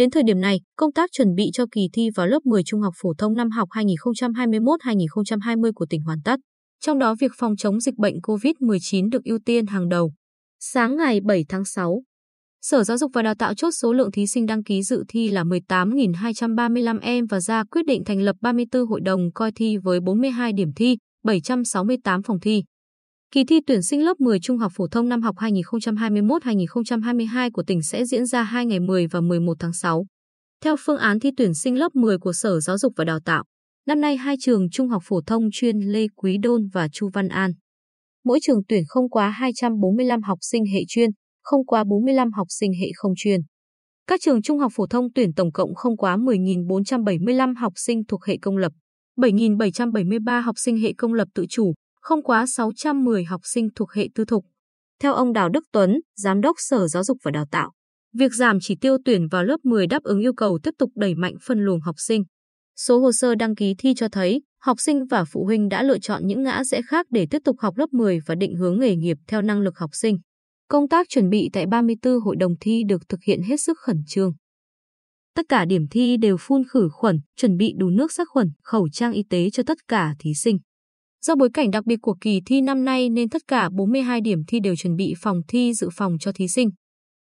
Đến thời điểm này, công tác chuẩn bị cho kỳ thi vào lớp 10 trung học phổ thông năm học 2021-2020 của tỉnh hoàn tất. Trong đó việc phòng chống dịch bệnh COVID-19 được ưu tiên hàng đầu. Sáng ngày 7 tháng 6, Sở Giáo dục và Đào tạo chốt số lượng thí sinh đăng ký dự thi là 18.235 em và ra quyết định thành lập 34 hội đồng coi thi với 42 điểm thi, 768 phòng thi. Kỳ thi tuyển sinh lớp 10 trung học phổ thông năm học 2021-2022 của tỉnh sẽ diễn ra 2 ngày 10 và 11 tháng 6. Theo phương án thi tuyển sinh lớp 10 của Sở Giáo dục và Đào tạo, năm nay hai trường trung học phổ thông chuyên Lê Quý Đôn và Chu Văn An. Mỗi trường tuyển không quá 245 học sinh hệ chuyên, không quá 45 học sinh hệ không chuyên. Các trường trung học phổ thông tuyển tổng cộng không quá 10.475 học sinh thuộc hệ công lập, 7.773 học sinh hệ công lập tự chủ, không quá 610 học sinh thuộc hệ tư thục. Theo ông Đào Đức Tuấn, Giám đốc Sở Giáo dục và Đào tạo, việc giảm chỉ tiêu tuyển vào lớp 10 đáp ứng yêu cầu tiếp tục đẩy mạnh phân luồng học sinh. Số hồ sơ đăng ký thi cho thấy, học sinh và phụ huynh đã lựa chọn những ngã rẽ khác để tiếp tục học lớp 10 và định hướng nghề nghiệp theo năng lực học sinh. Công tác chuẩn bị tại 34 hội đồng thi được thực hiện hết sức khẩn trương. Tất cả điểm thi đều phun khử khuẩn, chuẩn bị đủ nước sát khuẩn, khẩu trang y tế cho tất cả thí sinh. Do bối cảnh đặc biệt của kỳ thi năm nay nên tất cả 42 điểm thi đều chuẩn bị phòng thi dự phòng cho thí sinh.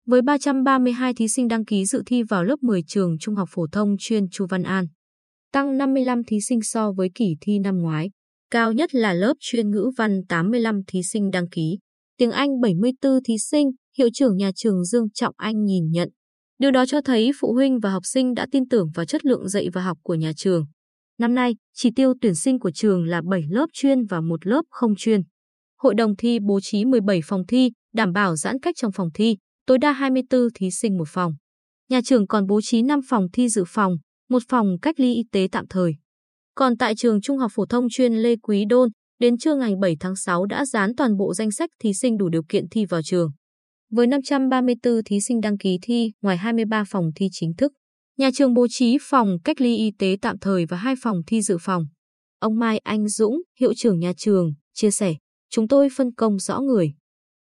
Với 332 thí sinh đăng ký dự thi vào lớp 10 trường Trung học phổ thông chuyên Chu Văn An, tăng 55 thí sinh so với kỳ thi năm ngoái. Cao nhất là lớp chuyên ngữ văn 85 thí sinh đăng ký, tiếng Anh 74 thí sinh, hiệu trưởng nhà trường Dương Trọng Anh nhìn nhận. Điều đó cho thấy phụ huynh và học sinh đã tin tưởng vào chất lượng dạy và học của nhà trường. Năm nay, chỉ tiêu tuyển sinh của trường là 7 lớp chuyên và một lớp không chuyên. Hội đồng thi bố trí 17 phòng thi, đảm bảo giãn cách trong phòng thi, tối đa 24 thí sinh một phòng. Nhà trường còn bố trí 5 phòng thi dự phòng, một phòng cách ly y tế tạm thời. Còn tại trường Trung học phổ thông chuyên Lê Quý Đôn, đến trưa ngày 7 tháng 6 đã dán toàn bộ danh sách thí sinh đủ điều kiện thi vào trường. Với 534 thí sinh đăng ký thi ngoài 23 phòng thi chính thức, Nhà trường bố trí phòng cách ly y tế tạm thời và hai phòng thi dự phòng. Ông Mai Anh Dũng, hiệu trưởng nhà trường, chia sẻ, chúng tôi phân công rõ người.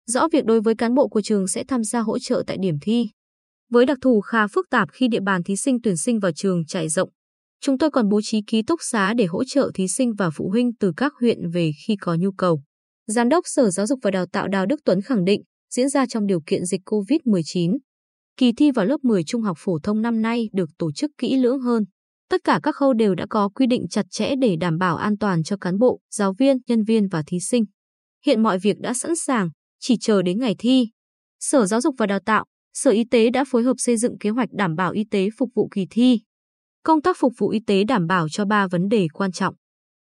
Rõ việc đối với cán bộ của trường sẽ tham gia hỗ trợ tại điểm thi. Với đặc thù khá phức tạp khi địa bàn thí sinh tuyển sinh vào trường trải rộng, chúng tôi còn bố trí ký túc xá để hỗ trợ thí sinh và phụ huynh từ các huyện về khi có nhu cầu. Giám đốc Sở Giáo dục và Đào tạo Đào Đức Tuấn khẳng định, diễn ra trong điều kiện dịch COVID-19, Kỳ thi vào lớp 10 trung học phổ thông năm nay được tổ chức kỹ lưỡng hơn. Tất cả các khâu đều đã có quy định chặt chẽ để đảm bảo an toàn cho cán bộ, giáo viên, nhân viên và thí sinh. Hiện mọi việc đã sẵn sàng, chỉ chờ đến ngày thi. Sở Giáo dục và Đào tạo, Sở Y tế đã phối hợp xây dựng kế hoạch đảm bảo y tế phục vụ kỳ thi. Công tác phục vụ y tế đảm bảo cho ba vấn đề quan trọng.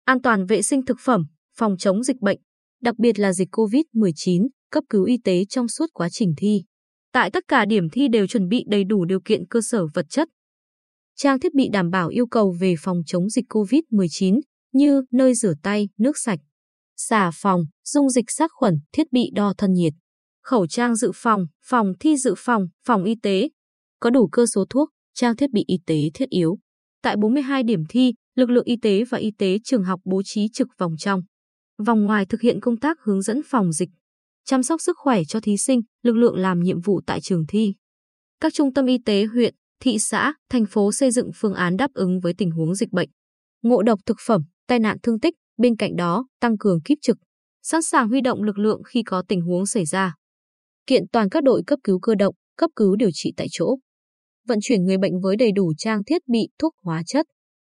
An toàn vệ sinh thực phẩm, phòng chống dịch bệnh, đặc biệt là dịch COVID-19, cấp cứu y tế trong suốt quá trình thi. Tại tất cả điểm thi đều chuẩn bị đầy đủ điều kiện cơ sở vật chất. Trang thiết bị đảm bảo yêu cầu về phòng chống dịch COVID-19 như nơi rửa tay, nước sạch, xà phòng, dung dịch sát khuẩn, thiết bị đo thân nhiệt, khẩu trang dự phòng, phòng thi dự phòng, phòng y tế, có đủ cơ số thuốc, trang thiết bị y tế thiết yếu. Tại 42 điểm thi, lực lượng y tế và y tế trường học bố trí trực vòng trong. Vòng ngoài thực hiện công tác hướng dẫn phòng dịch, chăm sóc sức khỏe cho thí sinh, lực lượng làm nhiệm vụ tại trường thi. Các trung tâm y tế huyện, thị xã, thành phố xây dựng phương án đáp ứng với tình huống dịch bệnh. Ngộ độc thực phẩm, tai nạn thương tích, bên cạnh đó, tăng cường kiếp trực, sẵn sàng huy động lực lượng khi có tình huống xảy ra. Kiện toàn các đội cấp cứu cơ động, cấp cứu điều trị tại chỗ. Vận chuyển người bệnh với đầy đủ trang thiết bị, thuốc hóa chất.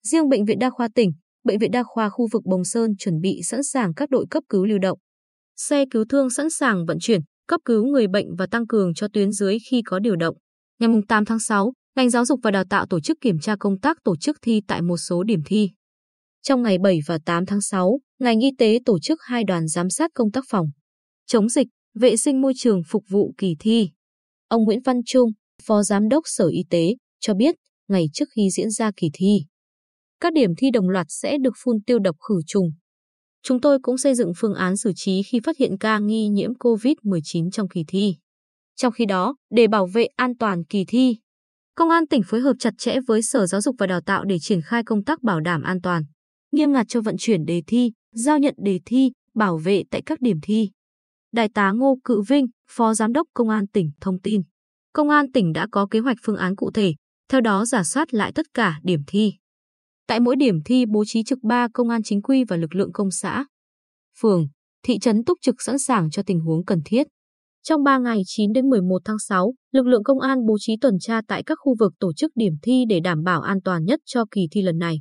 Riêng Bệnh viện Đa khoa tỉnh, Bệnh viện Đa khoa khu vực Bồng Sơn chuẩn bị sẵn sàng các đội cấp cứu lưu động, xe cứu thương sẵn sàng vận chuyển, cấp cứu người bệnh và tăng cường cho tuyến dưới khi có điều động. Ngày 8 tháng 6, ngành giáo dục và đào tạo tổ chức kiểm tra công tác tổ chức thi tại một số điểm thi. Trong ngày 7 và 8 tháng 6, ngành y tế tổ chức hai đoàn giám sát công tác phòng, chống dịch, vệ sinh môi trường phục vụ kỳ thi. Ông Nguyễn Văn Trung, Phó Giám đốc Sở Y tế, cho biết ngày trước khi diễn ra kỳ thi, các điểm thi đồng loạt sẽ được phun tiêu độc khử trùng, Chúng tôi cũng xây dựng phương án xử trí khi phát hiện ca nghi nhiễm COVID-19 trong kỳ thi. Trong khi đó, để bảo vệ an toàn kỳ thi, Công an tỉnh phối hợp chặt chẽ với Sở Giáo dục và Đào tạo để triển khai công tác bảo đảm an toàn, nghiêm ngặt cho vận chuyển đề thi, giao nhận đề thi, bảo vệ tại các điểm thi. Đại tá Ngô Cự Vinh, Phó Giám đốc Công an tỉnh thông tin, Công an tỉnh đã có kế hoạch phương án cụ thể, Theo đó giả soát lại tất cả điểm thi. Tại mỗi điểm thi bố trí trực 3 công an chính quy và lực lượng công xã, phường, thị trấn túc trực sẵn sàng cho tình huống cần thiết. Trong 3 ngày 9 đến 11 tháng 6, lực lượng công an bố trí tuần tra tại các khu vực tổ chức điểm thi để đảm bảo an toàn nhất cho kỳ thi lần này.